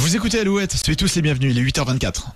Vous écoutez Alouette, soyez tous les bienvenus, il est 8h24.